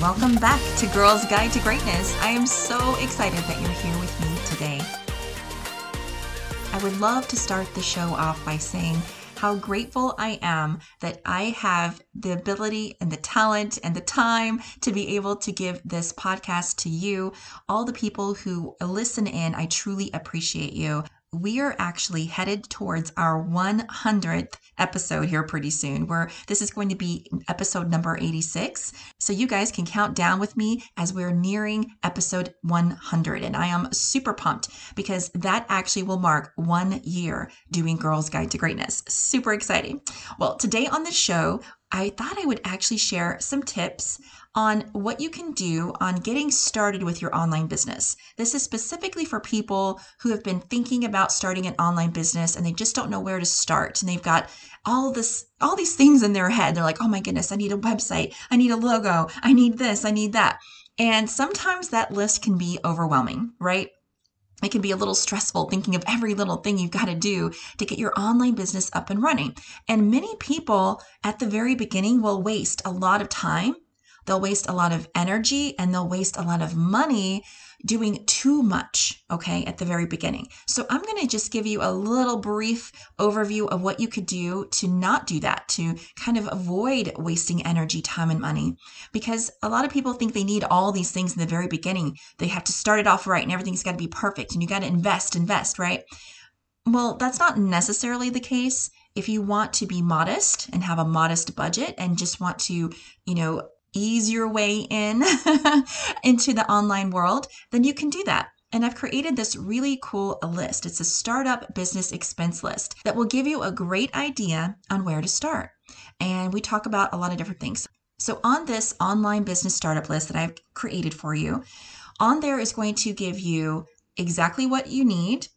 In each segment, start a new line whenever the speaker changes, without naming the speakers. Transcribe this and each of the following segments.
welcome back to Girls Guide to Greatness. I am so excited that you're here with me today. I would love to start the show off by saying how grateful I am that I have the ability and the talent and the time to be able to give this podcast to you, all the people who listen in. I truly appreciate you we are actually headed towards our 100th episode here pretty soon, where this is going to be episode number 86. So you guys can count down with me as we're nearing episode 100. And I am super pumped because that actually will mark one year doing Girls Guide to Greatness. Super exciting. Well, today on the show, I thought I would actually share some tips on what you can do on getting started with your online business. This is specifically for people who have been thinking about starting an online business and they just don't know where to start. And they've got all this all these things in their head. They're like, "Oh my goodness, I need a website. I need a logo. I need this. I need that." And sometimes that list can be overwhelming, right? It can be a little stressful thinking of every little thing you've got to do to get your online business up and running. And many people at the very beginning will waste a lot of time They'll waste a lot of energy and they'll waste a lot of money doing too much, okay, at the very beginning. So I'm going to just give you a little brief overview of what you could do to not do that, to kind of avoid wasting energy, time, and money. Because a lot of people think they need all these things in the very beginning. They have to start it off right and everything's got to be perfect and you got to invest, invest, right? Well, that's not necessarily the case. If you want to be modest and have a modest budget and just want to, you know, ease your way in into the online world, then you can do that. And I've created this really cool list. It's a startup business expense list that will give you a great idea on where to start. And we talk about a lot of different things. So, on this online business startup list that I've created for you, on there is going to give you exactly what you need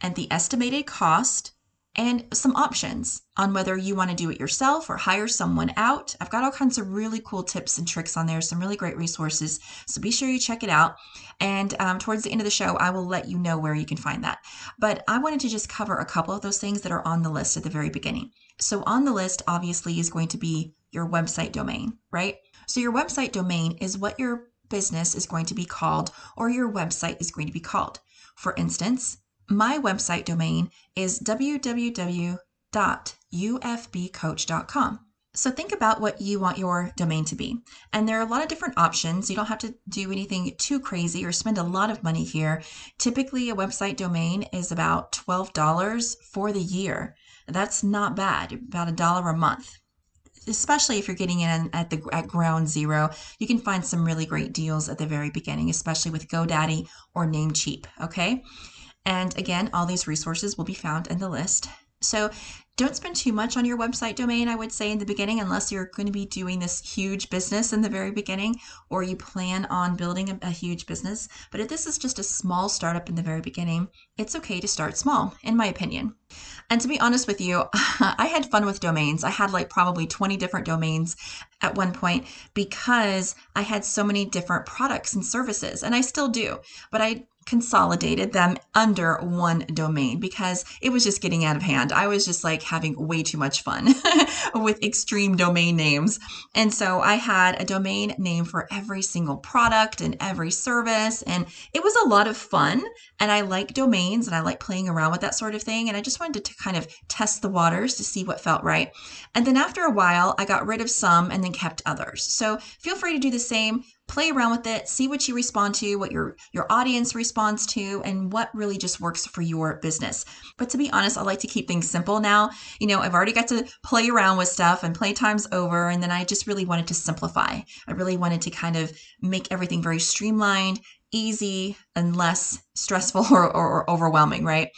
and the estimated cost and some options on whether you want to do it yourself or hire someone out. I've got all kinds of really cool tips and tricks on there, some really great resources. So be sure you check it out. And um, towards the end of the show, I will let you know where you can find that. But I wanted to just cover a couple of those things that are on the list at the very beginning. So on the list, obviously, is going to be your website domain, right? So your website domain is what your business is going to be called or your website is going to be called. For instance, my website domain is www.ufbcoach.com. So think about what you want your domain to be. And there are a lot of different options. You don't have to do anything too crazy or spend a lot of money here. Typically, a website domain is about $12 for the year. That's not bad, about a dollar a month. Especially if you're getting in at the at ground zero, you can find some really great deals at the very beginning, especially with GoDaddy or Namecheap. Okay, and again, all these resources will be found in the list. So don't spend too much on your website domain, I would say, in the beginning, unless you're going to be doing this huge business in the very beginning or you plan on building a, a, huge business. But if this is just a small startup in the very beginning, it's okay to start small, in my opinion. And to be honest with you, I had fun with domains. I had like probably 20 different domains at one point because I had so many different products and services, and I still do. But I consolidated them under one domain because it was just getting out of hand. I was just like having way too much fun with extreme domain names. And so I had a domain name for every single product and every service. And it was a lot of fun. And I like domains and I like playing around with that sort of thing. And I just wanted to kind of test the waters to see what felt right. And then after a while, I got rid of some and then kept others. So feel free to do the same play around with it see what you respond to what your your audience responds to and what really just works for your business. But to be honest i like to keep things simple now. You know i've already got to play around with stuff and playtime's over and then i just really wanted to simplify. I really wanted to kind of make everything very streamlined easy and less stressful or, or, or, overwhelming, right?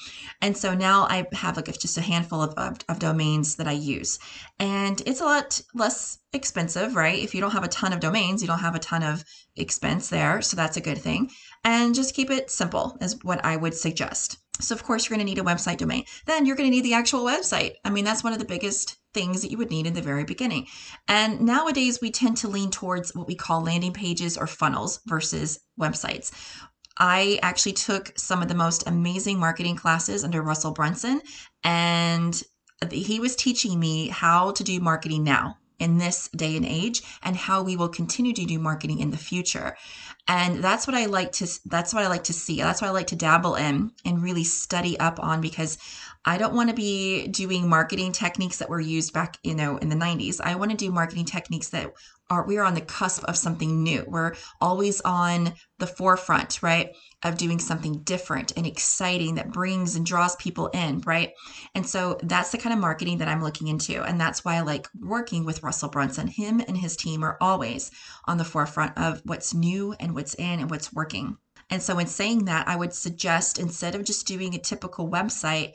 And so now I have like just a handful of, of, of, domains that I use. And it's a lot less expensive, right? If you don't have a ton of domains, you don't have a ton of expense there. So that's a good thing. And just keep it simple, is what I would suggest. So, of course, you're going to need a website domain. Then you're going to need the actual website. I mean, that's one of the biggest things that you would need in the very beginning. And nowadays, we tend to lean towards what we call landing pages or funnels versus websites. I actually took some of the most amazing marketing classes under Russell Brunson, and he was teaching me how to do marketing now in this day and age and how we will continue to do marketing in the future. And that's what I like to that's what I like to see. That's what I like to dabble in and really study up on because I don't want to be doing marketing techniques that were used back, you know, in the 90s. I want to do marketing techniques that are we are on the cusp of something new. We're always on the forefront, right? Of doing something different and exciting that brings and draws people in, right? And so that's the kind of marketing that I'm looking into. And that's why I like working with Russell Brunson. Him and his team are always on the forefront of what's new and what's in and what's working. And so, in saying that, I would suggest instead of just doing a typical website,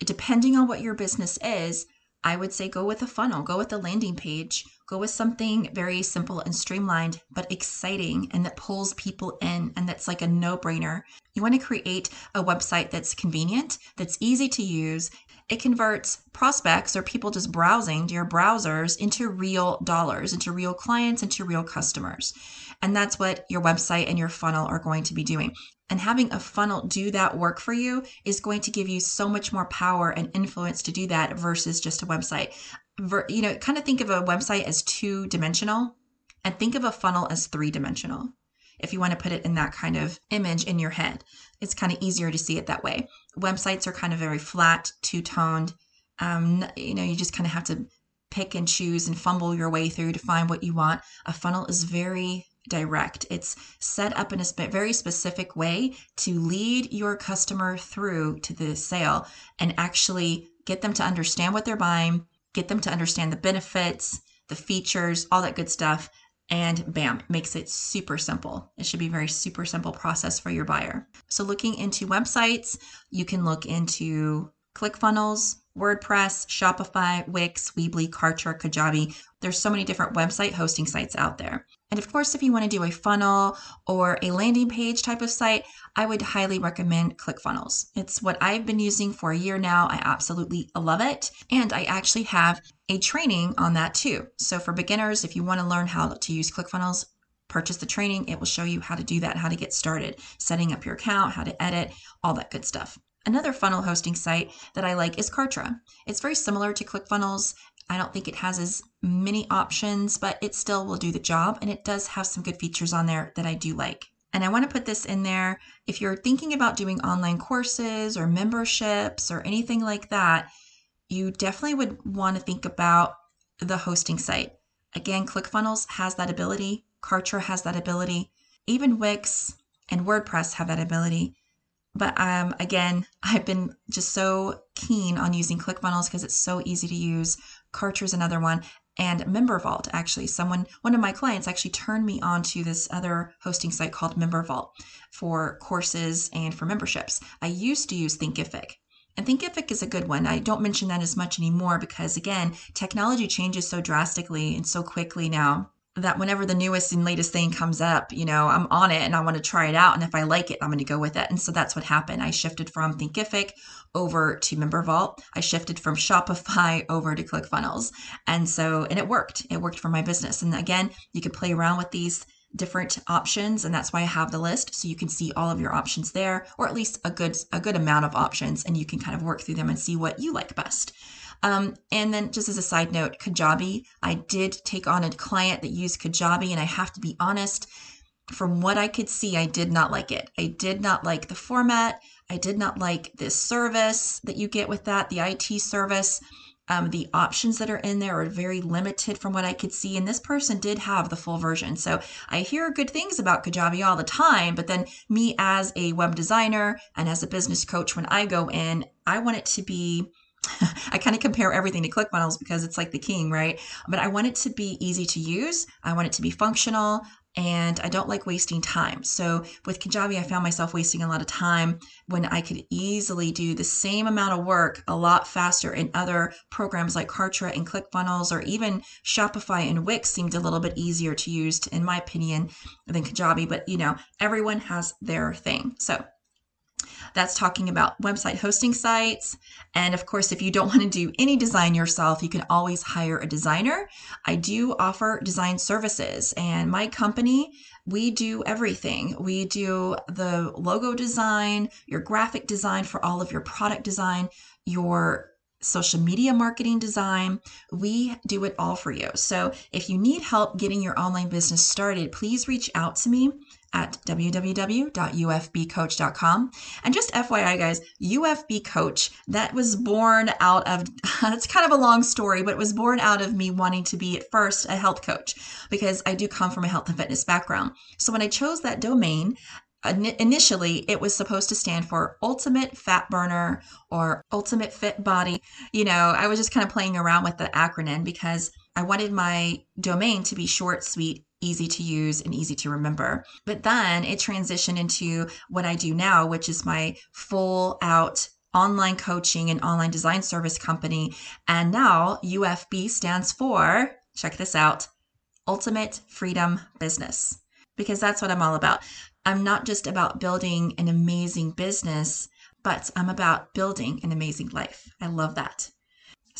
depending on what your business is, I would say go with a funnel, go with a landing page, go with something very simple and streamlined, but exciting and that pulls people in and that's like a no brainer. You want to create a website that's convenient, that's easy to use. It converts prospects or people just browsing to your browsers into real dollars, into real clients, into real customers. And that's what your website and your funnel are going to be doing. And having a funnel do that work for you is going to give you so much more power and influence to do that versus just a website. You know, kind of think of a website as two dimensional and think of a funnel as three dimensional. If you want to put it in that kind of image in your head, it's kind of easier to see it that way. Websites are kind of very flat, two toned. Um, you know, you just kind of have to pick and choose and fumble your way through to find what you want. A funnel is very direct. It's set up in a very specific way to lead your customer through to the sale and actually get them to understand what they're buying, get them to understand the benefits, the features, all that good stuff. And bam, makes it super simple. It should be a very super simple process for your buyer. So, looking into websites, you can look into ClickFunnels, WordPress, Shopify, Wix, Weebly, Kartra, Kajabi. There's so many different website hosting sites out there. And of course, if you want to do a funnel or a landing page type of site, I would highly recommend ClickFunnels. It's what I've been using for a year now. I absolutely love it. And I actually have a training on that too. So for beginners, if you want to learn how to use ClickFunnels, purchase the training. It will show you how to do that, how to get started, setting up your account, how to edit, all that good stuff. Another funnel hosting site that I like is Kartra. It's very similar to ClickFunnels. I don't think it has as many options, but it still will do the job. And it does have some good features on there that I do like. And I want to put this in there. If you're thinking about doing online courses or memberships or anything like that, you definitely would want to think about the hosting site. Again, ClickFunnels has that ability, Kartra has that ability, even Wix and WordPress have that ability. But um, again, I've been just so keen on using ClickFunnels because it's so easy to use. Kartra is another one. And MemberVault, actually, someone, one of my clients actually turned me on to this other hosting site called MemberVault for courses and for memberships. I used to use Thinkific. And Thinkific is a good one. I don't mention that as much anymore because, again, technology changes so drastically and so quickly now that whenever the newest and latest thing comes up, you know, I'm on it and I want to try it out. And if I like it, I'm going to go with it. And so that's what happened. I shifted from Thinkific over to MemberVault. I shifted from Shopify over to ClickFunnels. And so, and it worked. It worked for my business. And again, you can play around with these different options and that's why I have the list so you can see all of your options there or at least a good a good amount of options and you can kind of work through them and see what you like best. Um, and then, just as a side note, Kajabi, I did take on a client that used Kajabi, and I have to be honest, from what I could see, I did not like it. I did not like the format. I did not like this service that you get with that, the IT service. Um, the options that are in there are very limited from what I could see. And this person did have the full version. So I hear good things about Kajabi all the time. But then, me as a web designer and as a business coach, when I go in, I want it to be I kind of compare everything to ClickFunnels because it's like the king, right? But I want it to be easy to use. I want it to be functional and I don't like wasting time. So with Kajabi, I found myself wasting a lot of time when I could easily do the same amount of work a lot faster in other programs like Kartra and ClickFunnels or even Shopify and Wix seemed a little bit easier to use, in my opinion, than Kajabi. But you know, everyone has their thing. So that's talking about website hosting sites. And of course, if you don't want to do any design yourself, you can always hire a designer. I do offer design services, and my company, we do everything. We do the logo design, your graphic design for all of your product design, your social media marketing design. We do it all for you. So if you need help getting your online business started, please reach out to me at www.ufbcoach.com. And just FYI, guys, UFB Coach, that was born out of, it's kind of a long story, but it was born out of me wanting to be at first a health coach because I do come from a health and fitness background. So when I chose that domain, initially it was supposed to stand for ultimate fat burner or ultimate fit body you know i was just kind of playing around with the acronym because i wanted my domain to be short sweet easy to use and easy to remember. But then it transitioned into what I do now, which is my full out online coaching and online design service company. And now UFB stands for, check this out, Ultimate Freedom Business, because that's what I'm all about. I'm not just about building an amazing business, but I'm about building an amazing life. I love that.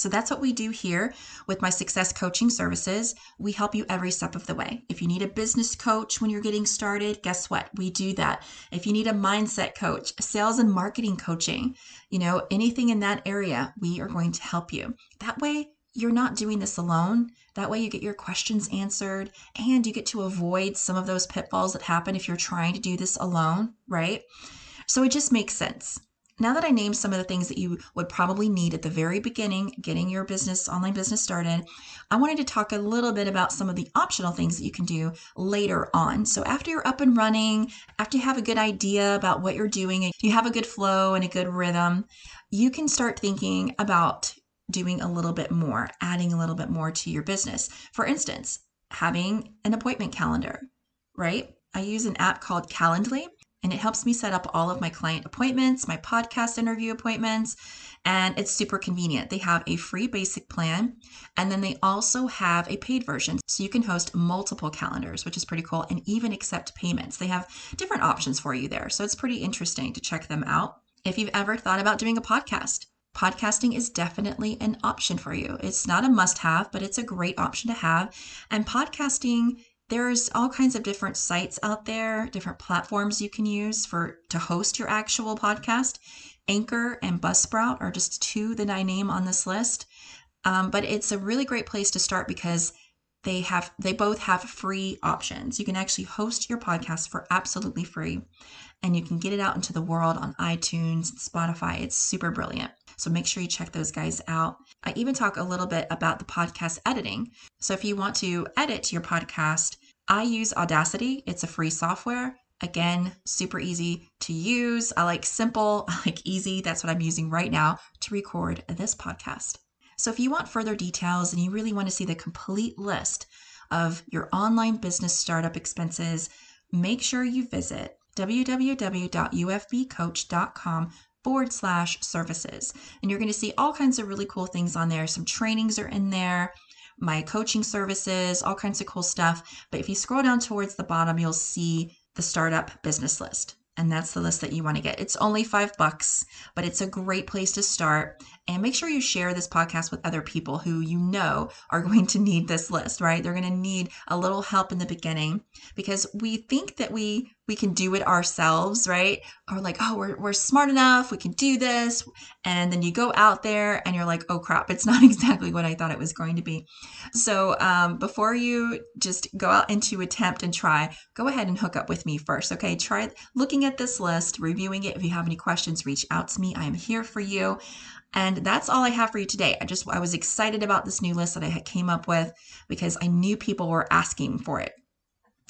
So that's what we do here with my success coaching services. We help you every step of the way. If you need a business coach when you're getting started, guess what? We do that. If you need a mindset coach, sales and marketing coaching, you know, anything in that area, we are going to help you. That way, you're not doing this alone. That way, you get your questions answered and you get to avoid some of those pitfalls that happen if you're trying to do this alone, right? So it just makes sense now that I named some of the things that you would probably need at the very beginning, getting your business, online business started, I wanted to talk a little bit about some of the optional things that you can do later on. So after you're up and running, after you have a good idea about what you're doing, you have a good flow and a good rhythm, you can start thinking about doing a little bit more, adding a little bit more to your business. For instance, having an appointment calendar, right? I use an app called Calendly and it helps me set up all of my client appointments, my podcast interview appointments, and it's super convenient. They have a free basic plan, and then they also have a paid version. So you can host multiple calendars, which is pretty cool, and even accept payments. They have different options for you there. So it's pretty interesting to check them out. If you've ever thought about doing a podcast, podcasting is definitely an option for you. It's not a must have, but it's a great option to have. And podcasting there's all kinds of different sites out there, different platforms you can use for to host your actual podcast. Anchor and Buzzsprout are just two that I name on this list. Um, but it's a really great place to start because they have they both have free options. You can actually host your podcast for absolutely free and you can get it out into the world on iTunes, Spotify. It's super brilliant. So make sure you check those guys out. I even talk a little bit about the podcast editing. So if you want to edit your podcast, I use Audacity. It's a free software. Again, super easy to use. I like simple, I like easy. That's what I'm using right now to record this podcast. So if you want further details and you really want to see the complete list of your online business startup expenses, make sure you visit www.ufbcoach.com forward slash services. And you're going to see all kinds of really cool things on there. Some trainings are in there, my coaching services, all kinds of cool stuff. But if you scroll down towards the bottom, you'll see the startup business list and that's the list that you want to get. It's only five bucks, but it's a great place to start. And make sure you share this podcast with other people who you know are going to need this list, right? They're going to need a little help in the beginning because we think that we we can do it ourselves, right? Or like, oh, we're, we're smart enough, we can do this. And then you go out there and you're like, oh crap, it's not exactly what I thought it was going to be. So um, before you just go out into attempt and try, go ahead and hook up with me first, okay? Try looking at this list, reviewing it. If you have any questions, reach out to me. I am here for you. And that's all I have for you today. I just I was excited about this new list that I came up with because I knew people were asking for it.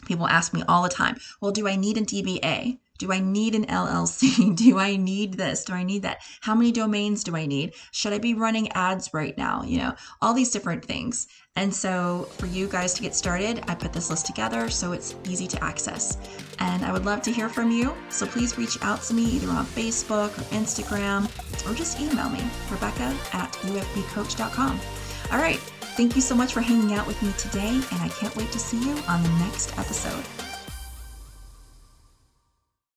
People ask me all the time, well, do I need a DBA? Do I need an LLC? Do I need this? Do I need that? How many domains do I need? Should I be running ads right now? You know, all these different things. And so, for you guys to get started, I put this list together so it's easy to access. And I would love to hear from you. So, please reach out to me either on Facebook or Instagram or just email me, Rebecca at ufbcoach.com. All right. Thank you so much for hanging out with me today, and I can't wait to see you on the next episode.